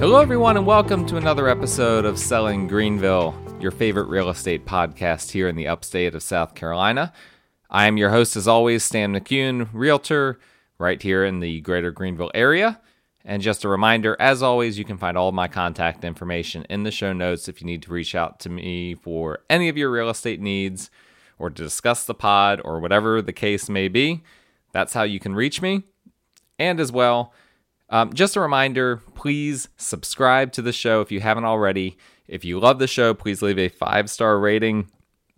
Hello, everyone, and welcome to another episode of Selling Greenville, your favorite real estate podcast here in the upstate of South Carolina. I am your host, as always, Stan McCune, realtor right here in the greater Greenville area. And just a reminder, as always, you can find all my contact information in the show notes if you need to reach out to me for any of your real estate needs or to discuss the pod or whatever the case may be. That's how you can reach me. And as well, um, just a reminder please subscribe to the show if you haven't already. If you love the show, please leave a five star rating.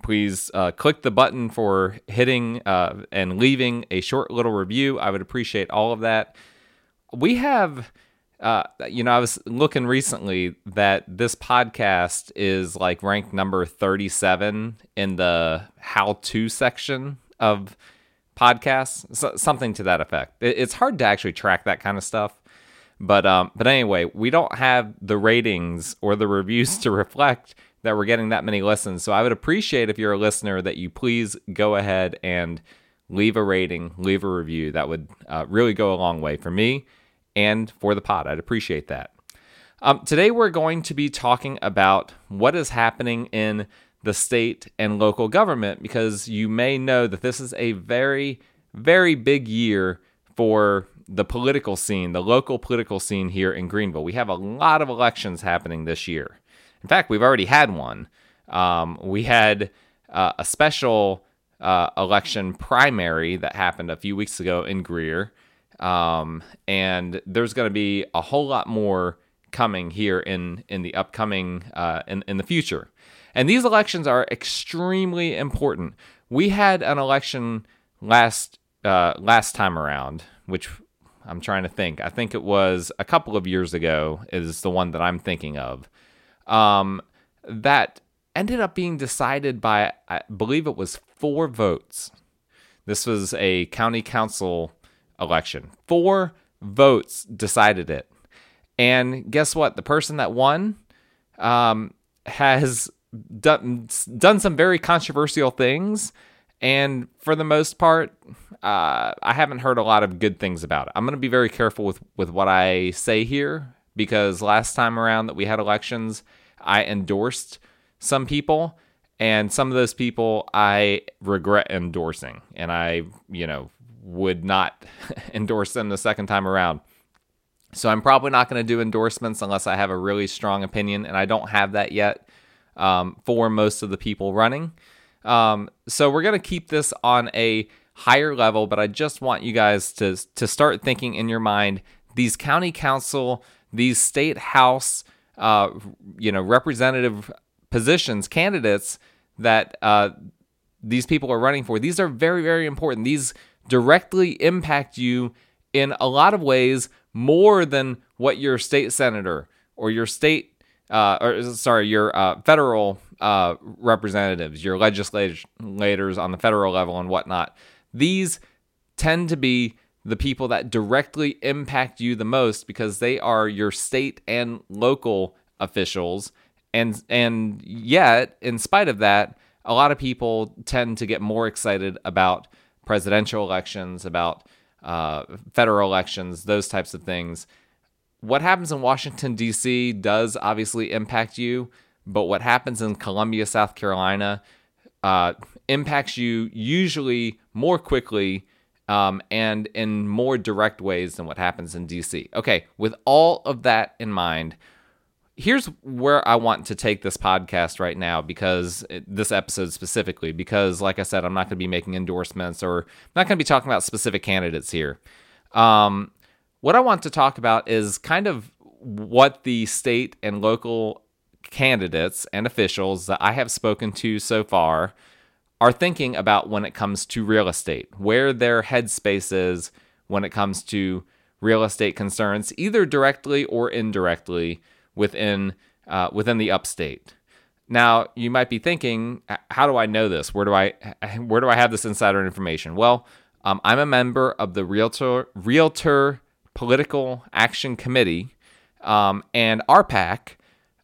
Please uh, click the button for hitting uh, and leaving a short little review. I would appreciate all of that. We have, uh, you know, I was looking recently that this podcast is like ranked number 37 in the how to section of podcasts, so, something to that effect. It, it's hard to actually track that kind of stuff. But um, but anyway, we don't have the ratings or the reviews to reflect that we're getting that many listens. So I would appreciate if you're a listener that you please go ahead and leave a rating, leave a review. That would uh, really go a long way for me and for the pod. I'd appreciate that. Um, today we're going to be talking about what is happening in the state and local government because you may know that this is a very, very big year for the political scene, the local political scene here in Greenville. We have a lot of elections happening this year. In fact, we've already had one. Um, we had uh, a special uh, election primary that happened a few weeks ago in Greer. Um, and there's going to be a whole lot more coming here in, in the upcoming, uh, in, in the future. And these elections are extremely important. We had an election last uh, last time around, which I'm trying to think. I think it was a couple of years ago, is the one that I'm thinking of. Um, that ended up being decided by, I believe it was four votes. This was a county council election. Four votes decided it. And guess what? The person that won um, has done, done some very controversial things and for the most part, uh, I haven't heard a lot of good things about it. I'm going to be very careful with, with what I say here because last time around that we had elections, I endorsed some people, and some of those people I regret endorsing, and I, you know, would not endorse them the second time around. So I'm probably not going to do endorsements unless I have a really strong opinion, and I don't have that yet um, for most of the people running. Um, so we're going to keep this on a higher level, but I just want you guys to, to start thinking in your mind these county council, these state house, uh, you know, representative positions, candidates that uh, these people are running for. These are very, very important. These directly impact you in a lot of ways more than what your state senator or your state, uh, or sorry, your uh, federal uh, representatives, your legislators on the federal level and whatnot, these tend to be the people that directly impact you the most because they are your state and local officials. And and yet, in spite of that, a lot of people tend to get more excited about presidential elections, about uh, federal elections, those types of things. What happens in Washington, D.C. does obviously impact you, but what happens in Columbia, South Carolina, uh, impacts you usually more quickly um, and in more direct ways than what happens in DC. Okay, with all of that in mind, here's where I want to take this podcast right now because this episode specifically, because like I said, I'm not going to be making endorsements or I'm not going to be talking about specific candidates here. Um, what I want to talk about is kind of what the state and local candidates and officials that I have spoken to so far are thinking about when it comes to real estate, where their headspace is when it comes to real estate concerns, either directly or indirectly within uh, within the upstate. Now, you might be thinking, how do I know this? Where do I where do I have this insider information? Well, um, I'm a member of the Realtor Realtor Political Action Committee, um, and RPAC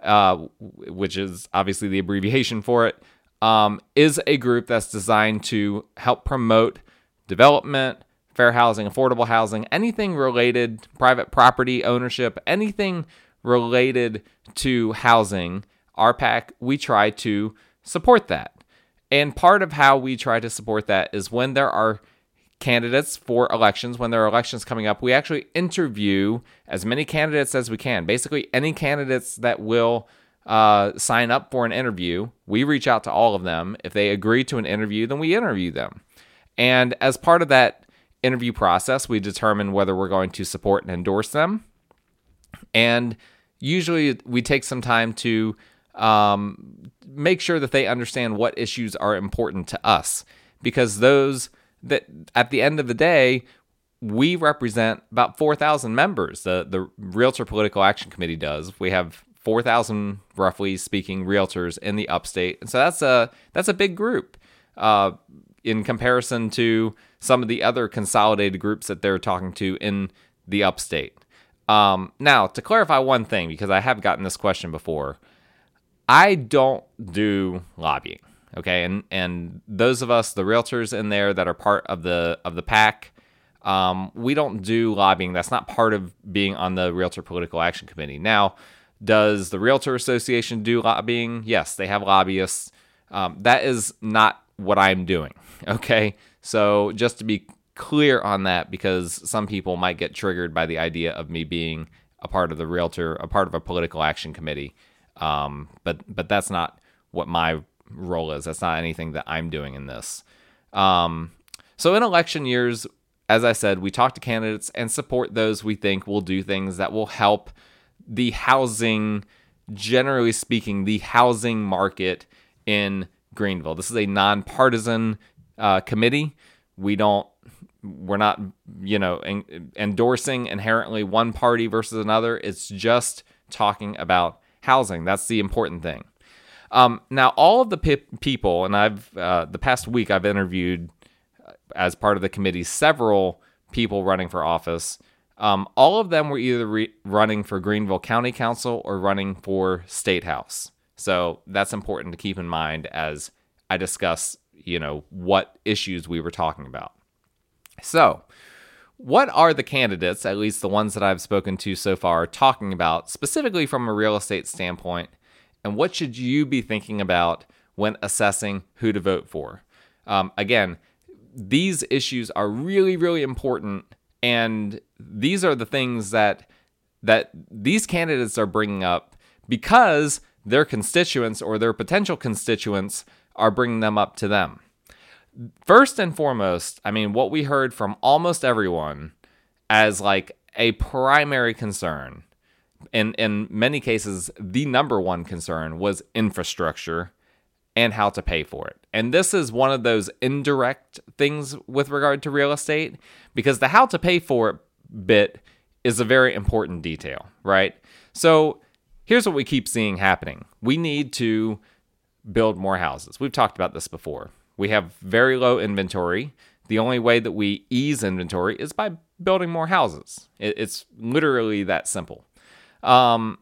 uh, which is obviously the abbreviation for it, um, is a group that's designed to help promote development, fair housing, affordable housing, anything related, private property ownership, anything related to housing, RPAC, we try to support that. And part of how we try to support that is when there are candidates for elections, when there are elections coming up, we actually interview as many candidates as we can. Basically, any candidates that will uh, sign up for an interview, we reach out to all of them. If they agree to an interview, then we interview them. And as part of that interview process, we determine whether we're going to support and endorse them. And usually we take some time to um, make sure that they understand what issues are important to us because those that at the end of the day we represent about 4,000 members. The the Realtor Political Action Committee does. We have 4,000 roughly speaking realtors in the upstate. And so that's a that's a big group. Uh, in comparison to some of the other consolidated groups that they're talking to in the upstate. Um, now, to clarify one thing, because I have gotten this question before, I don't do lobbying. Okay, and and those of us, the realtors in there that are part of the of the PAC, um, we don't do lobbying. That's not part of being on the Realtor Political Action Committee. Now, does the Realtor Association do lobbying? Yes, they have lobbyists. Um, that is not what I'm doing. Okay. So just to be clear on that, because some people might get triggered by the idea of me being a part of the realtor, a part of a political action committee. Um, but but that's not what my role is. That's not anything that I'm doing in this. Um, so in election years, as I said, we talk to candidates and support those we think will do things that will help the housing, generally speaking, the housing market in Greenville. This is a nonpartisan uh, committee. We don't, we're not, you know, en- endorsing inherently one party versus another. It's just talking about housing. That's the important thing. Um, now, all of the pe- people, and I've uh, the past week I've interviewed uh, as part of the committee several people running for office. Um, all of them were either re- running for Greenville County Council or running for State House. So that's important to keep in mind as I discuss, you know, what issues we were talking about. So, what are the candidates, at least the ones that I've spoken to so far, talking about specifically from a real estate standpoint? And what should you be thinking about when assessing who to vote for? Um, again, these issues are really, really important, and these are the things that that these candidates are bringing up because their constituents or their potential constituents are bringing them up to them. First and foremost, I mean, what we heard from almost everyone as like a primary concern, in, in many cases, the number one concern was infrastructure and how to pay for it. And this is one of those indirect things with regard to real estate because the how to pay for it bit is a very important detail, right? So here's what we keep seeing happening we need to build more houses. We've talked about this before. We have very low inventory. The only way that we ease inventory is by building more houses. It's literally that simple. Um,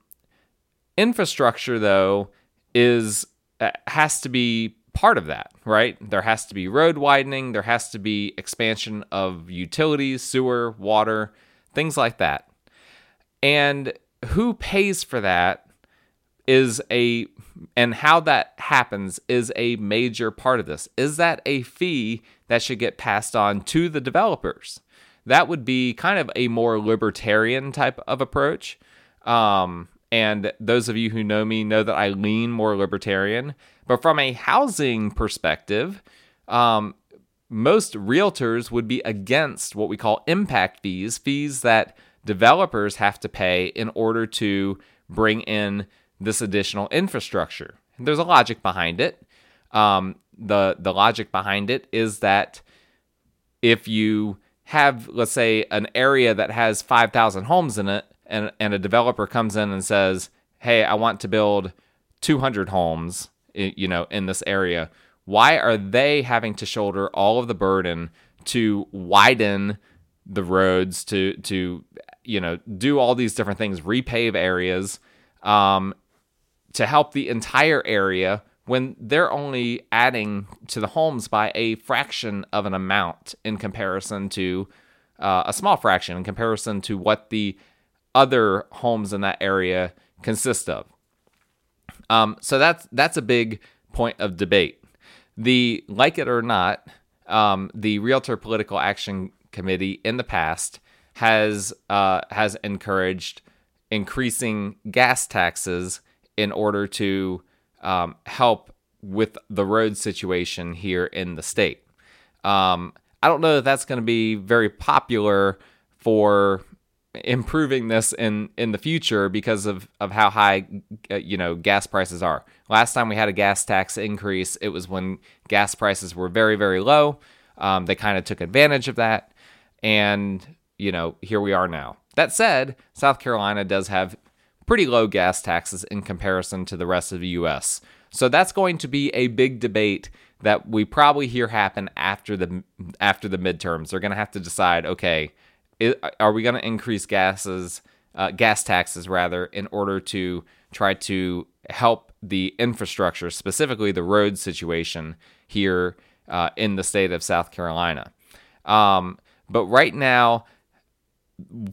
infrastructure, though, is uh, has to be part of that, right? There has to be road widening. There has to be expansion of utilities, sewer, water, things like that. And who pays for that is a and how that happens is a major part of this. Is that a fee that should get passed on to the developers? That would be kind of a more libertarian type of approach. Um, and those of you who know me know that I lean more libertarian. But from a housing perspective, um, most realtors would be against what we call impact fees, fees that developers have to pay in order to bring in this additional infrastructure. And There's a logic behind it. Um, the the logic behind it is that if you have, let's say, an area that has 5,000 homes in it, and and a developer comes in and says, "Hey, I want to build 200 homes," you know, in this area. Why are they having to shoulder all of the burden to widen the roads, to to you know do all these different things, repave areas, um, to help the entire area when they're only adding to the homes by a fraction of an amount in comparison to uh, a small fraction in comparison to what the other homes in that area consist of. Um, so that's that's a big point of debate. The like it or not, um, the Realtor Political Action Committee in the past has uh, has encouraged increasing gas taxes in order to um, help with the road situation here in the state. Um, I don't know that that's going to be very popular for improving this in in the future because of of how high uh, you know gas prices are. Last time we had a gas tax increase, it was when gas prices were very very low. Um, they kind of took advantage of that, and you know here we are now. That said, South Carolina does have pretty low gas taxes in comparison to the rest of the U.S. So that's going to be a big debate that we probably hear happen after the after the midterms. They're going to have to decide, okay, are we going to increase gases, uh, gas taxes rather, in order to try to help the infrastructure, specifically the road situation here uh, in the state of South Carolina? Um, but right now,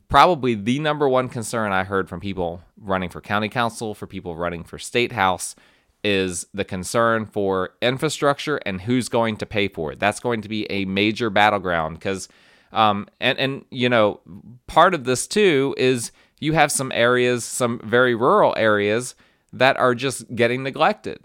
probably the number one concern I heard from people running for county council, for people running for state house, is the concern for infrastructure and who's going to pay for it. That's going to be a major battleground because, um, and and you know, part of this too is you have some areas, some very rural areas that are just getting neglected,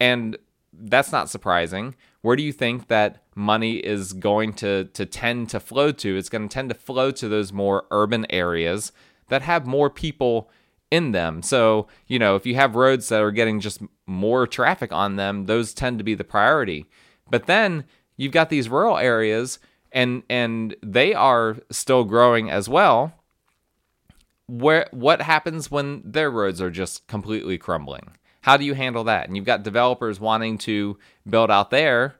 and that's not surprising. Where do you think that money is going to to tend to flow to? It's going to tend to flow to those more urban areas that have more people in them. So, you know, if you have roads that are getting just more traffic on them, those tend to be the priority. But then you've got these rural areas and and they are still growing as well. Where what happens when their roads are just completely crumbling? How do you handle that? And you've got developers wanting to build out there,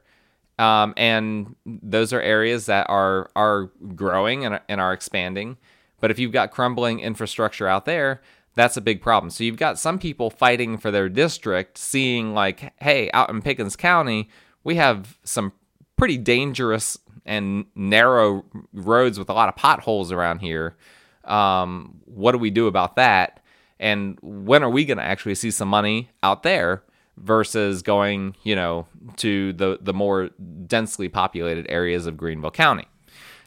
um, and those are areas that are are growing and, and are expanding. But if you've got crumbling infrastructure out there, that's a big problem. So you've got some people fighting for their district, seeing like, hey, out in Pickens County, we have some pretty dangerous and narrow roads with a lot of potholes around here. Um, what do we do about that? And when are we going to actually see some money out there versus going, you know, to the the more densely populated areas of Greenville County?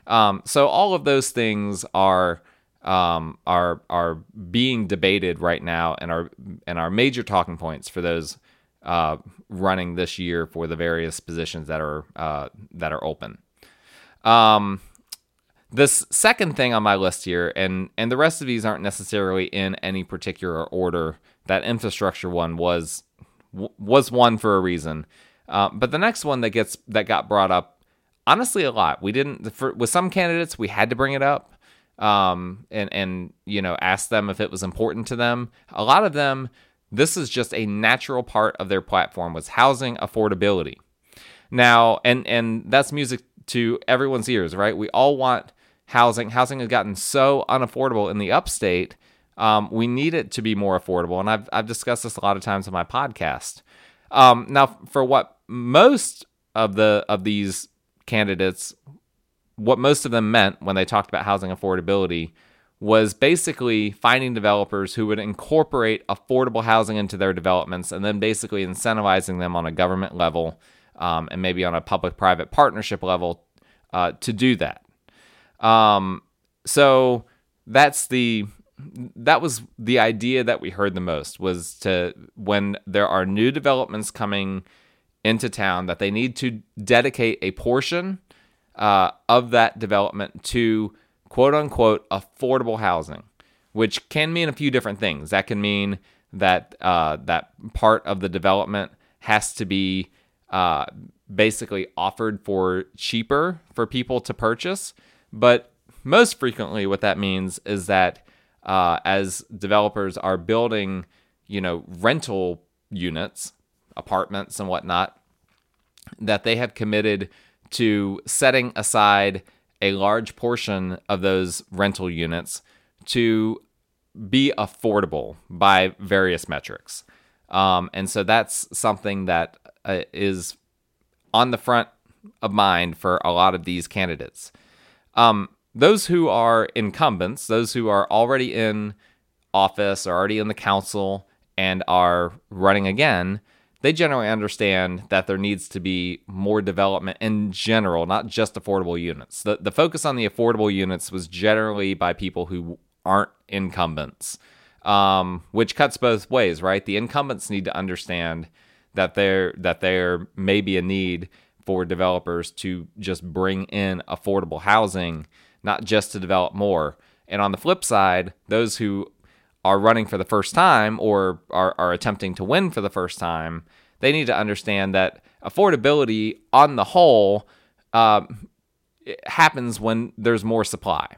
Um, so all of those things are um, are are being debated right now and are and are major talking points for those uh, running this year for the various positions that are uh, that are open. Um, this second thing on my list here, and and the rest of these aren't necessarily in any particular order. That infrastructure one was was one for a reason, uh, but the next one that gets that got brought up, honestly, a lot. We didn't for, with some candidates we had to bring it up um, and and you know ask them if it was important to them. A lot of them, this is just a natural part of their platform was housing affordability. Now, and and that's music to everyone's ears, right? We all want housing. Housing has gotten so unaffordable in the upstate. Um, we need it to be more affordable, and I've I've discussed this a lot of times on my podcast. Um, now, for what most of the of these candidates what most of them meant when they talked about housing affordability was basically finding developers who would incorporate affordable housing into their developments and then basically incentivizing them on a government level um, and maybe on a public private partnership level uh, to do that. Um, so that's the that was the idea that we heard the most was to when there are new developments coming into town that they need to dedicate a portion uh, of that development to quote unquote affordable housing, which can mean a few different things. That can mean that uh, that part of the development has to be uh, basically offered for cheaper for people to purchase. But most frequently, what that means is that uh, as developers are building, you know, rental units, apartments, and whatnot, that they have committed to setting aside a large portion of those rental units to be affordable by various metrics. Um, and so that's something that uh, is on the front of mind for a lot of these candidates. Um, those who are incumbents, those who are already in office, are already in the council, and are running again, they generally understand that there needs to be more development in general, not just affordable units. The, the focus on the affordable units was generally by people who aren't incumbents, um, which cuts both ways, right? The incumbents need to understand that there that there may be a need for developers to just bring in affordable housing, not just to develop more. And on the flip side, those who are running for the first time or are, are attempting to win for the first time, they need to understand that affordability on the whole uh, happens when there's more supply.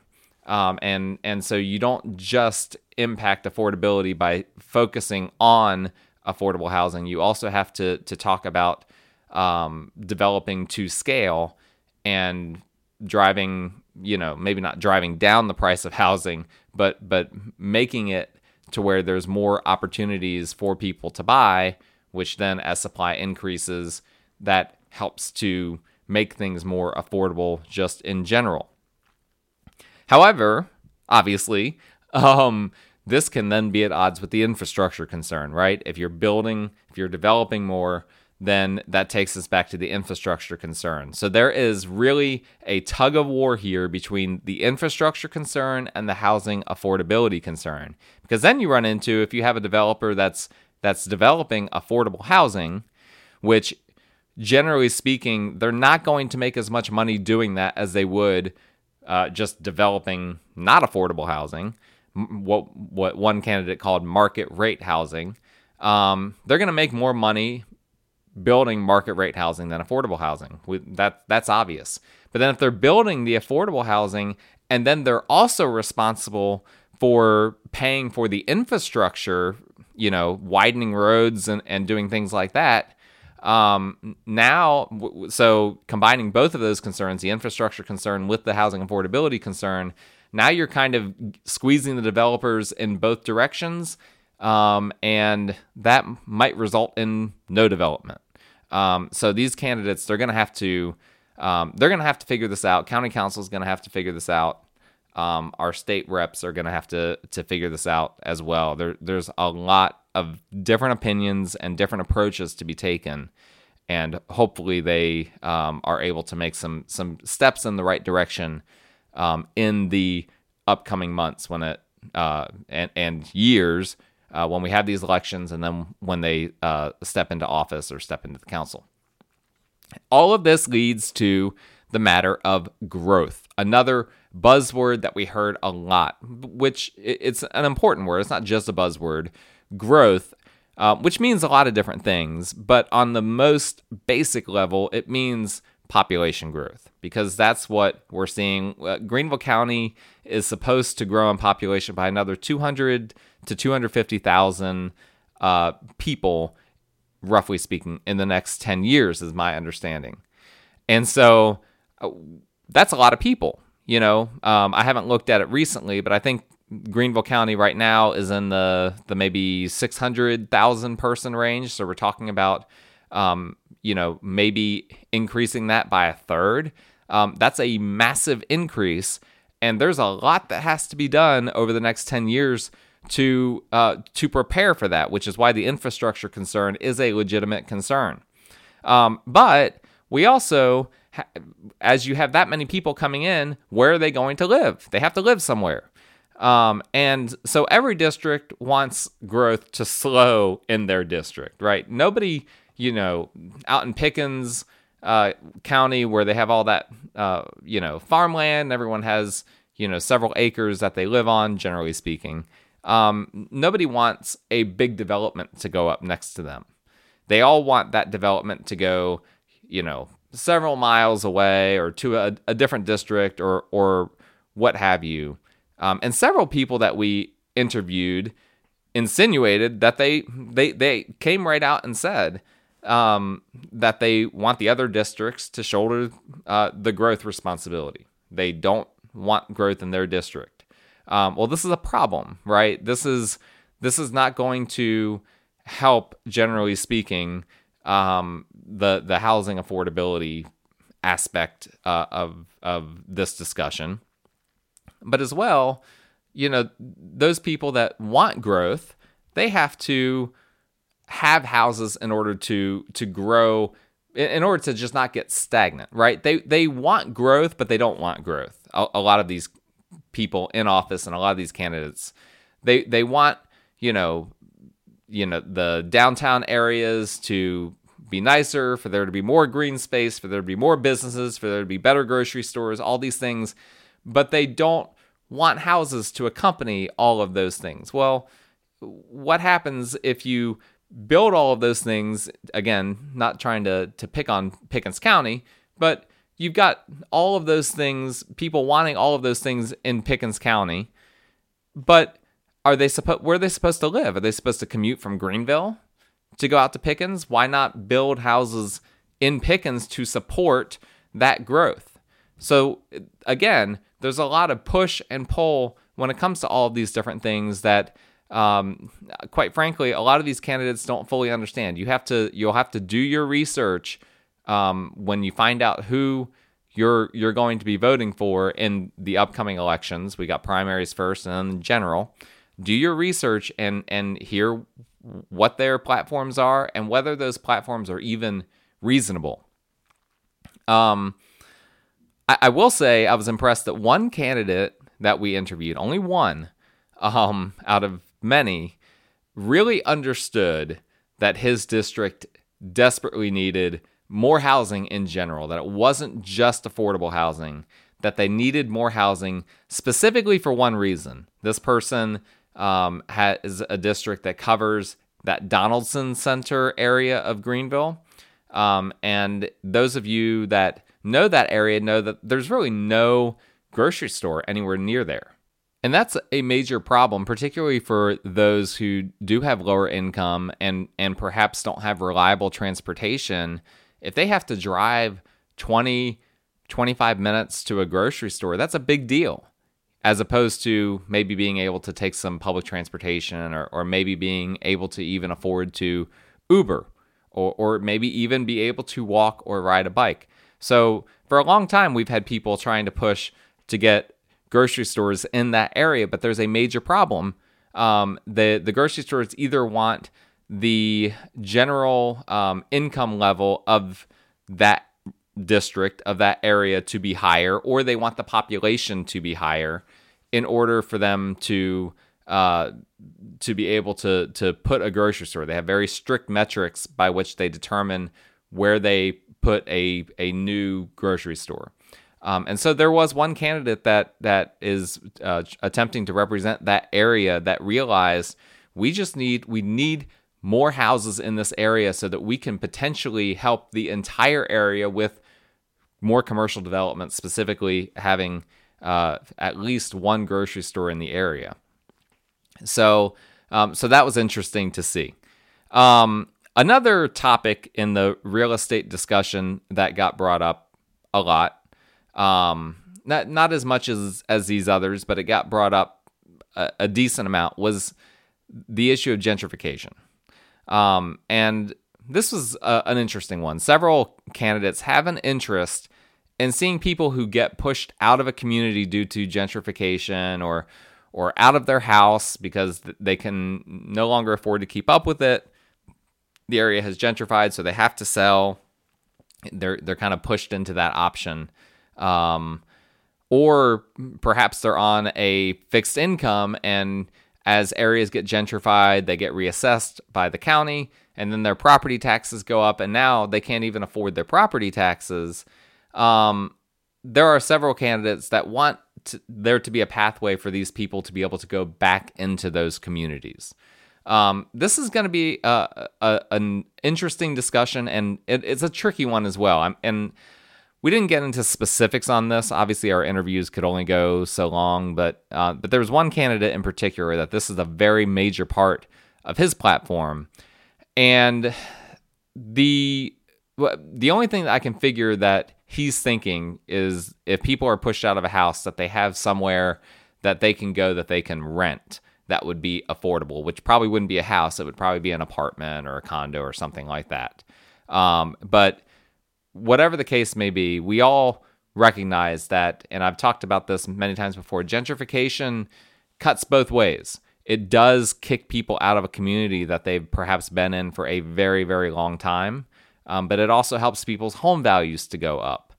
Um, and and so you don't just impact affordability by focusing on affordable housing. You also have to to talk about um, developing to scale and driving, you know, maybe not driving down the price of housing, but but making it to where there's more opportunities for people to buy, which then as supply increases, that helps to make things more affordable just in general. However, obviously, um, this can then be at odds with the infrastructure concern, right? If you're building, if you're developing more, then that takes us back to the infrastructure concern. So there is really a tug of war here between the infrastructure concern and the housing affordability concern. Because then you run into if you have a developer that's that's developing affordable housing, which generally speaking, they're not going to make as much money doing that as they would uh, just developing not affordable housing, what what one candidate called market rate housing. Um, they're going to make more money building market rate housing than affordable housing. We, that that's obvious. But then if they're building the affordable housing and then they're also responsible for paying for the infrastructure, you know, widening roads and, and doing things like that. Um, now, so combining both of those concerns, the infrastructure concern with the housing affordability concern, now you're kind of squeezing the developers in both directions. Um, and that might result in no development. Um, so these candidates, they're going to have to, um, they're going to have to figure this out. County council is going to have to figure this out. Um, our state reps are going to have to to figure this out as well. There, there's a lot of different opinions and different approaches to be taken, and hopefully they um, are able to make some some steps in the right direction um, in the upcoming months when it uh, and and years uh, when we have these elections and then when they uh, step into office or step into the council. All of this leads to the matter of growth, another buzzword that we heard a lot, which it's an important word. It's not just a buzzword. Growth, uh, which means a lot of different things, but on the most basic level, it means population growth because that's what we're seeing. Uh, Greenville County is supposed to grow in population by another 200 to 250,000 uh, people, roughly speaking, in the next 10 years, is my understanding. And so uh, that's a lot of people. You know, um, I haven't looked at it recently, but I think Greenville County right now is in the the maybe 600,000 person range. So we're talking about um, you know, maybe increasing that by a third. Um, that's a massive increase, and there's a lot that has to be done over the next 10 years to uh, to prepare for that, which is why the infrastructure concern is a legitimate concern. Um, but we also, ha- as you have that many people coming in, where are they going to live? They have to live somewhere. Um, and so every district wants growth to slow in their district, right? Nobody you know, out in Pickens uh, County where they have all that, uh, you know, farmland. Everyone has, you know, several acres that they live on, generally speaking. Um, nobody wants a big development to go up next to them. They all want that development to go, you know, several miles away or to a, a different district or or what have you. Um, and several people that we interviewed insinuated that they they they came right out and said um, that they want the other districts to shoulder uh, the growth responsibility. They don't want growth in their district. Um, well, this is a problem, right? This is this is not going to help, generally speaking, um, the the housing affordability aspect uh, of of this discussion. But as well, you know, those people that want growth, they have to have houses in order to to grow in order to just not get stagnant, right? They they want growth, but they don't want growth. A, a, lot of these people in office and a lot of these candidates, they they want you know, you know the downtown areas to be nicer, for there to be more green space, for there to be more businesses, for there to be better grocery stores, all these things, but they don't want houses to accompany all of those things. Well, what happens if you build all of those things again not trying to to pick on Pickens County but you've got all of those things people wanting all of those things in Pickens County. But are they supposed where are they supposed to live? Are they supposed to commute from Greenville to go out to Pickens? Why not build houses in Pickens to support that growth? So again there's a lot of push and pull when it comes to all of these different things that um, quite frankly, a lot of these candidates don't fully understand. You have to you'll have to do your research um, when you find out who you're you're going to be voting for in the upcoming elections. We got primaries first and then general. Do your research and and hear what their platforms are and whether those platforms are even reasonable. Um, I, I will say I was impressed that one candidate that we interviewed, only one, um, out of many, really understood that his district desperately needed more housing in general, that it wasn't just affordable housing, that they needed more housing specifically for one reason. This person um, has a district that covers that Donaldson Center area of Greenville. Um, and those of you that know that area know that there's really no grocery store anywhere near there. And that's a major problem, particularly for those who do have lower income and, and perhaps don't have reliable transportation. If they have to drive 20, 25 minutes to a grocery store, that's a big deal, as opposed to maybe being able to take some public transportation or, or maybe being able to even afford to Uber or, or maybe even be able to walk or ride a bike. So for a long time, we've had people trying to push to get grocery stores in that area, but there's a major problem. Um, the the grocery stores either want the general um, income level of that district of that area to be higher, or they want the population to be higher in order for them to uh, to be able to to put a grocery store. They have very strict metrics by which they determine where they put a a new grocery store. Um, and so there was one candidate that that is uh, attempting to represent that area that realized we just need we need more houses in this area so that we can potentially help the entire area with more commercial development, specifically having uh, at least one grocery store in the area. So, um, so that was interesting to see. Um, another topic in the real estate discussion that got brought up a lot um, not not as much as as these others, but it got brought up a, a decent amount. Was the issue of gentrification, um, and this was a, an interesting one. Several candidates have an interest in seeing people who get pushed out of a community due to gentrification or or out of their house because they can no longer afford to keep up with it. The area has gentrified, so they have to sell. They're they're kind of pushed into that option. Um, or perhaps they're on a fixed income and as areas get gentrified, they get reassessed by the county and then their property taxes go up and now they can't even afford their property taxes. Um, there are several candidates that want to, there to be a pathway for these people to be able to go back into those communities. Um, this is going to be a, a, an interesting discussion, and it, it's a tricky one as well. I'm, and we didn't get into specifics on this. Obviously, our interviews could only go so long, but uh, but there was one candidate in particular that this is a very major part of his platform, and the the only thing that I can figure that he's thinking is if people are pushed out of a house, that they have somewhere that they can go that they can rent that would be affordable, which probably wouldn't be a house. It would probably be an apartment or a condo or something like that. Um, but whatever the case may be, we all recognize that, and I've talked about this many times before, gentrification cuts both ways. It does kick people out of a community that they've perhaps been in for a very, very long time, um, but it also helps people's home values to go up.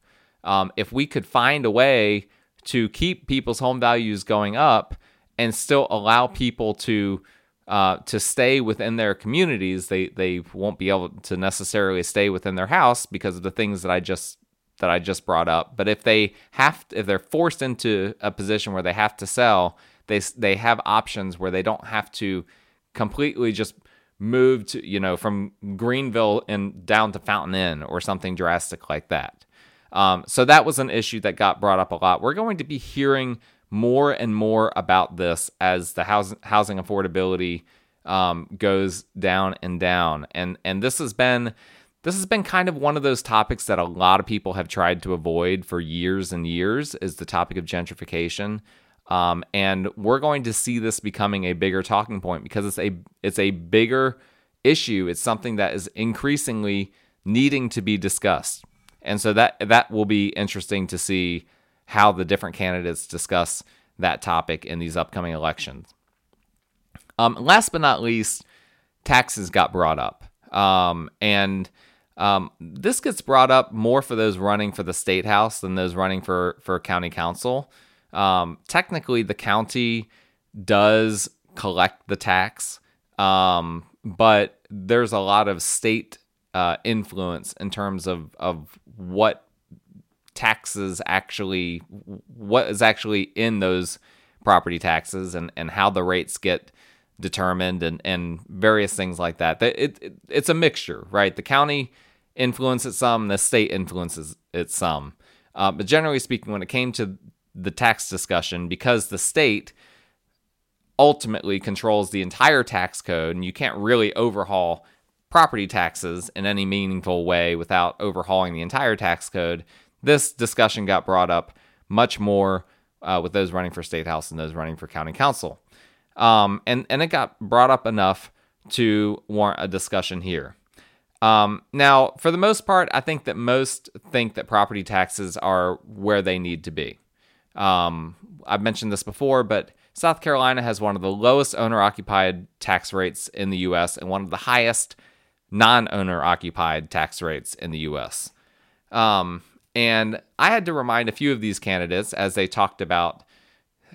Um, if we could find a way to keep people's home values going up and still allow people to uh, to stay within their communities, they they won't be able to necessarily stay within their house because of the things that I just that I just brought up. But if they have, if they're forced into a position where they have to sell, they they have options where they don't have to completely just move to you know from Greenville and down to Fountain Inn or something drastic like that. Um, so that was an issue that got brought up a lot. We're going to be hearing more and more about this as the housing housing affordability um, goes down and down, and and this has been this has been kind of one of those topics that a lot of people have tried to avoid for years and years is the topic of gentrification. Um, and we're going to see this becoming a bigger talking point because it's a it's a bigger issue. It's something that is increasingly needing to be discussed, and so that that will be interesting to see how the different candidates discuss that topic in these upcoming elections. Um, last but not least, taxes got brought up, um, and um, this gets brought up more for those running for the state house than those running for for county council. Um, technically, the county does collect the tax, um, but there's a lot of state uh, influence in terms of of what taxes actually what is actually in those property taxes and and how the rates get determined and and various things like that. It, it it's a mixture, right? The county influences some, the state influences it some. Uh, but generally speaking, when it came to the tax discussion because the state ultimately controls the entire tax code and you can't really overhaul property taxes in any meaningful way without overhauling the entire tax code. This discussion got brought up much more uh, with those running for state house and those running for county council. Um, and, and it got brought up enough to warrant a discussion here. Um, now, for the most part, I think that most think that property taxes are where they need to be. Um, I've mentioned this before, but South Carolina has one of the lowest owner occupied tax rates in the US and one of the highest non owner occupied tax rates in the US. Um, and I had to remind a few of these candidates as they talked about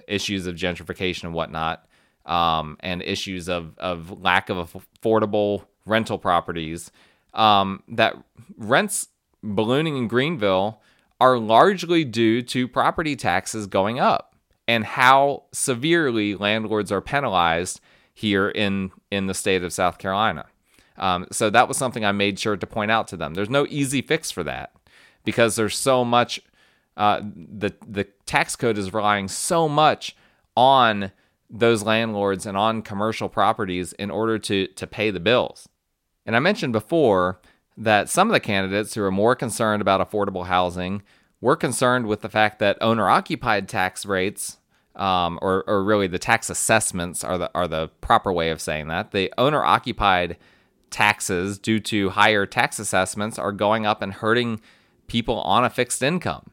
issues of gentrification and whatnot, um, and issues of, of lack of affordable rental properties, um, that rents ballooning in Greenville are largely due to property taxes going up and how severely landlords are penalized here in in the state of South Carolina. Um, so that was something I made sure to point out to them. There's no easy fix for that because there's so much. Uh, the the tax code is relying so much on those landlords and on commercial properties in order to to pay the bills. And I mentioned before that some of the candidates who are more concerned about affordable housing were concerned with the fact that owner occupied tax rates, um, or, or really the tax assessments are the, are the proper way of saying that. The owner occupied taxes due to higher tax assessments are going up and hurting people on a fixed income.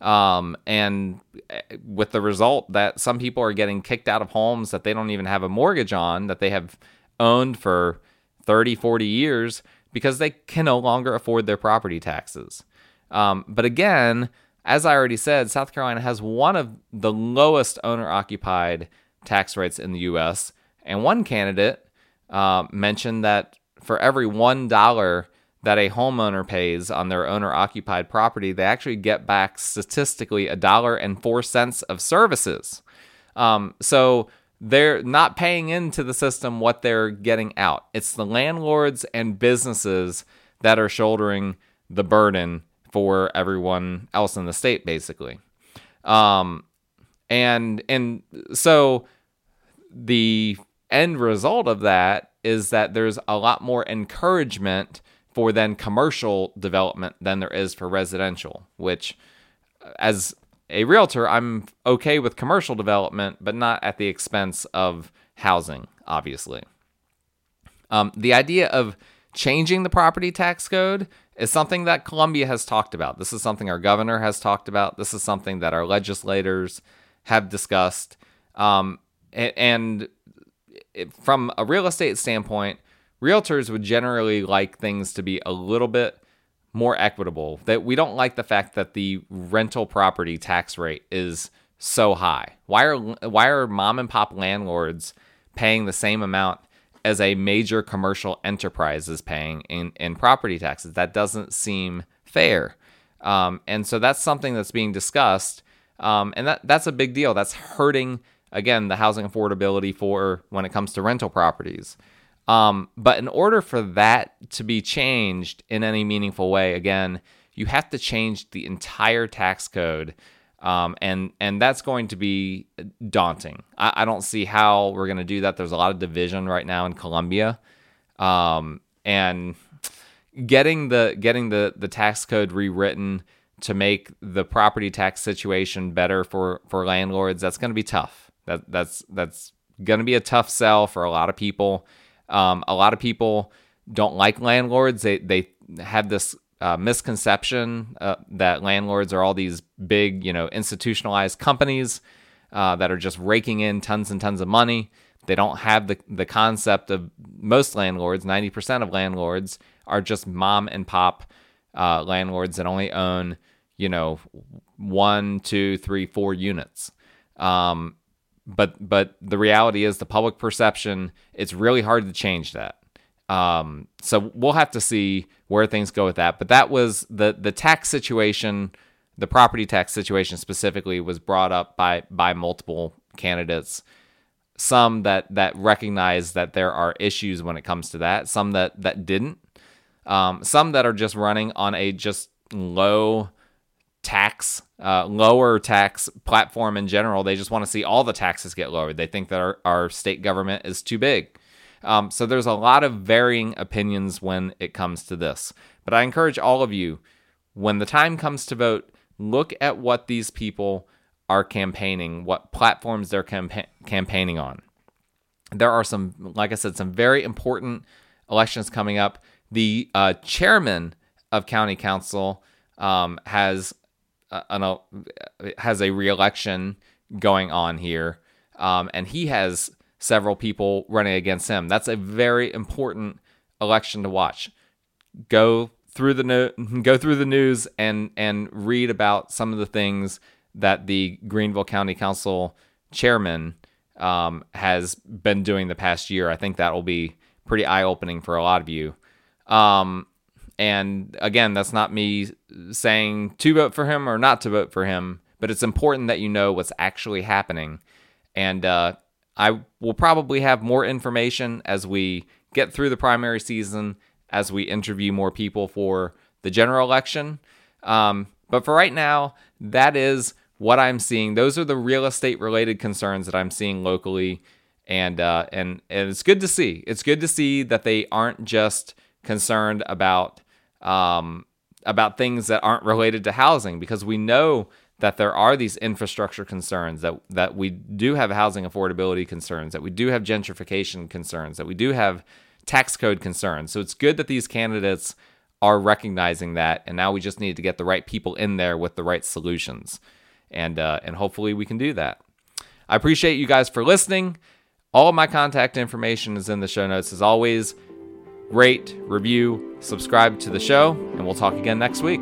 Um, and eh, with the result that some people are getting kicked out of homes that they don't even have a mortgage on, that they have owned for 30, 40 years because they can no longer afford their property taxes. Um, but again, as I already said, South Carolina has one of the lowest owner occupied tax rates in the US. And one candidate uh, mentioned that for every $1 that a homeowner pays on their owner occupied property, they actually get back statistically a dollar and four cents of services. Um, so they're not paying into the system what they're getting out. It's the landlords and businesses that are shouldering the burden for everyone else in the state, basically. Um, and and so the end result of that is that there's a lot more encouragement for then commercial development than there is for residential, which as a realtor, I'm okay with commercial development, but not at the expense of housing, obviously. Um, the idea of changing the property tax code is something that Columbia has talked about. This is something our governor has talked about. This is something that our legislators have discussed. Um, and, from a real estate standpoint, realtors would generally like things to be a little bit more equitable. That we don't like the fact that the rental property tax rate is so high. Why are why are mom and pop landlords paying the same amount as a major commercial enterprise is paying in, in property taxes. That doesn't seem fair. Um, and so that's something that's being discussed. Um, and that, that's a big deal. That's hurting, again, the housing affordability for when it comes to rental properties. Um, but in order for that to be changed in any meaningful way, again, you have to change the entire tax code um, and and that's going to be daunting. I, I don't see how we're going to do that. There's a lot of division right now in Columbia, um, and getting the getting the the tax code rewritten to make the property tax situation better for for landlords. That's going to be tough. That that's that's going to be a tough sell for a lot of people. Um, a lot of people don't like landlords. They they have this uh, misconception uh, that landlords are all these big, you know, institutionalized companies uh, that are just raking in tons and tons of money. They don't have the, the concept of most landlords, 90% of landlords are just mom and pop uh, landlords that only own, you know, one, two, three, four units. Um, but but the reality is the public perception, it's really hard to change that. Um, so we'll have to see where things go with that. But that was the the tax situation, the property tax situation specifically was brought up by by multiple candidates. Some that that recognize that there are issues when it comes to that. Some that that didn't. Um, some that are just running on a just low tax, uh, lower tax platform in general. They just want to see all the taxes get lowered. They think that our, our state government is too big. Um, so there's a lot of varying opinions when it comes to this. But I encourage all of you, when the time comes to vote, look at what these people are campaigning, what platforms they're campa- campaigning on. There are some, like I said, some very important elections coming up. The uh, chairman of county council um, has uh, an, uh, has a reelection going on here, um, and he has several people running against him. That's a very important election to watch. Go through the no- go through the news and and read about some of the things that the Greenville County Council chairman um, has been doing the past year. I think that will be pretty eye opening for a lot of you. Um, and again, that's not me saying to vote for him or not to vote for him, but it's important that you know what's actually happening. And uh, I will probably have more information as we get through the primary season, as we interview more people for the general election. Um, but for right now, that is what I'm seeing. Those are the real estate related concerns that I'm seeing locally. And, uh, and, and it's good to see. It's good to see that they aren't just concerned about um, about things that aren't related to housing because we know that there are these infrastructure concerns, that, that we do have housing affordability concerns, that we do have gentrification concerns, that we do have tax code concerns. So it's good that these candidates are recognizing that, and now we just need to get the right people in there with the right solutions, and uh, and hopefully we can do that. I appreciate you guys for listening. All of my contact information is in the show notes. As always, rate, review, subscribe to the show, and we'll talk again next week.